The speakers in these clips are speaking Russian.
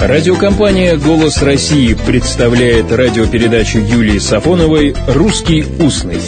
Радиокомпания «Голос России» представляет радиопередачу Юлии Сафоновой «Русский устный».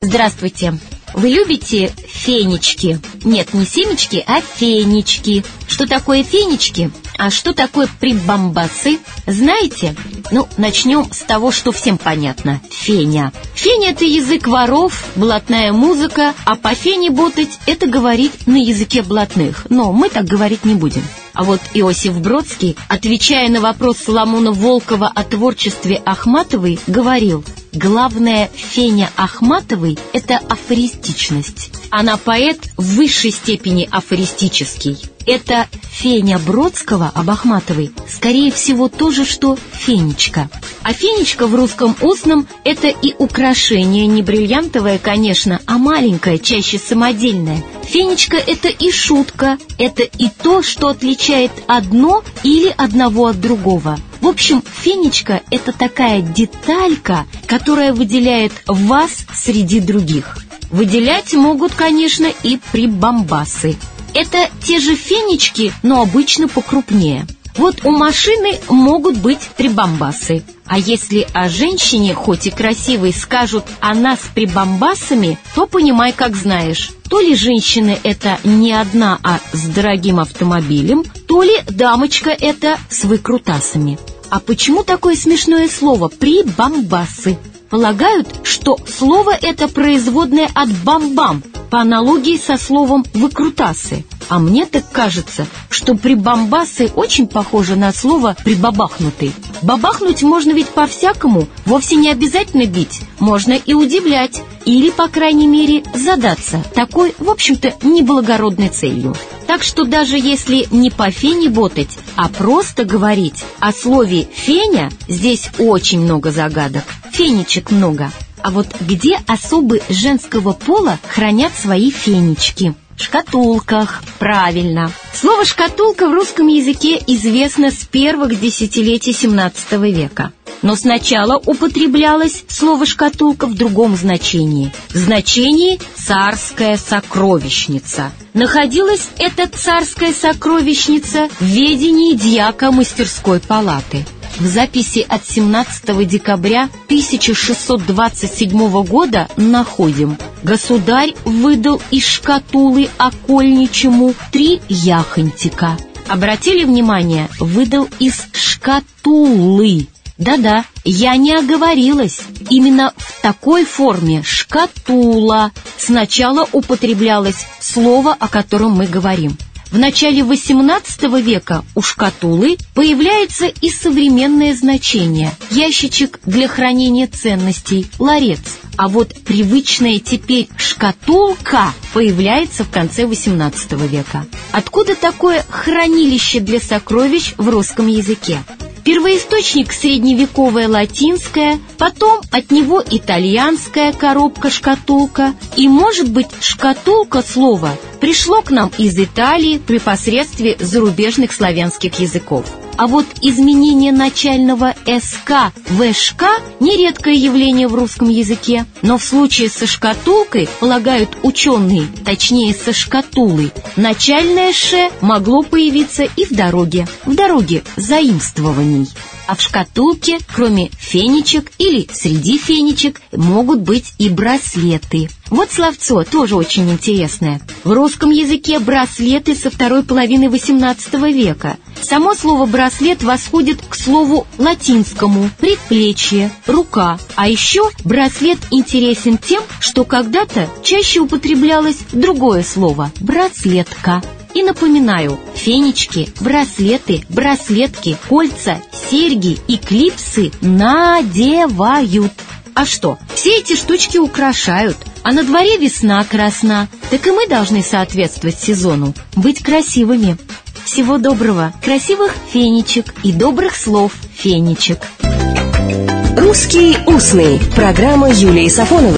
Здравствуйте. Вы любите фенечки? Нет, не семечки, а фенечки. Что такое фенечки? А что такое прибамбасы? Знаете? Ну, начнем с того, что всем понятно. Феня. Феня — это язык воров, блатная музыка, а по фене ботать — это говорить на языке блатных. Но мы так говорить не будем. А вот Иосиф Бродский, отвечая на вопрос Соломона Волкова о творчестве Ахматовой, говорил — Главное Феня Ахматовой – это афористичность. Она поэт в высшей степени афористический. Это Феня Бродского об Ахматовой, скорее всего, то же, что Фенечка. А Фенечка в русском устном – это и украшение, не бриллиантовое, конечно, а маленькое, чаще самодельное. Фенечка – это и шутка, это и то, что отличает одно или одного от другого. В общем, фенечка – это такая деталька, которая выделяет вас среди других. Выделять могут, конечно, и прибамбасы. Это те же фенечки, но обычно покрупнее. Вот у машины могут быть прибамбасы. А если о женщине, хоть и красивой, скажут «она с прибамбасами», то понимай, как знаешь. То ли женщина это не одна, а с дорогим автомобилем, то ли дамочка это с выкрутасами. А почему такое смешное слово «прибамбасы»? Полагают, что слово это производное от «бам-бам», по аналогии со словом «выкрутасы». А мне так кажется, что прибамбасы очень похоже на слово «прибабахнутый». Бабахнуть можно ведь по-всякому, вовсе не обязательно бить, можно и удивлять, или, по крайней мере, задаться такой, в общем-то, неблагородной целью. Так что даже если не по фене ботать, а просто говорить о слове «феня», здесь очень много загадок, фенечек много. А вот где особы женского пола хранят свои фенечки? В шкатулках, правильно. Слово «шкатулка» в русском языке известно с первых десятилетий XVII века. Но сначала употреблялось слово «шкатулка» в другом значении. В значении «царская сокровищница». Находилась эта царская сокровищница в ведении дьяка мастерской палаты. В записи от 17 декабря 1627 года находим Государь выдал из шкатулы окольничему три яхонтика. Обратили внимание, выдал из шкатулы. Да-да, я не оговорилась. Именно в такой форме «шкатула» сначала употреблялось слово, о котором мы говорим. В начале XVIII века у шкатулы появляется и современное значение – ящичек для хранения ценностей, ларец. А вот привычная теперь шкатулка появляется в конце XVIII века. Откуда такое хранилище для сокровищ в русском языке? Первоисточник средневековая латинская, потом от него итальянская коробка-шкатулка, и, может быть, шкатулка слова пришло к нам из Италии при посредстве зарубежных славянских языков. А вот изменение начального «СК» в «ШК» – нередкое явление в русском языке. Но в случае со шкатулкой, полагают ученые, точнее со шкатулой, начальное «ш» могло появиться и в дороге, в дороге заимствований. А в шкатулке, кроме фенечек или среди фенечек, могут быть и браслеты. Вот словцо тоже очень интересное. В русском языке браслеты со второй половины XVIII века. Само слово «браслет» восходит к слову латинскому «предплечье», «рука». А еще браслет интересен тем, что когда-то чаще употреблялось другое слово «браслетка». И напоминаю, фенечки, браслеты, браслетки, кольца, серьги и клипсы надевают. А что, все эти штучки украшают, а на дворе весна красна, так и мы должны соответствовать сезону, быть красивыми. Всего доброго, красивых фенечек и добрых слов фенечек. «Русский устный» – программа Юлии Сафоновой.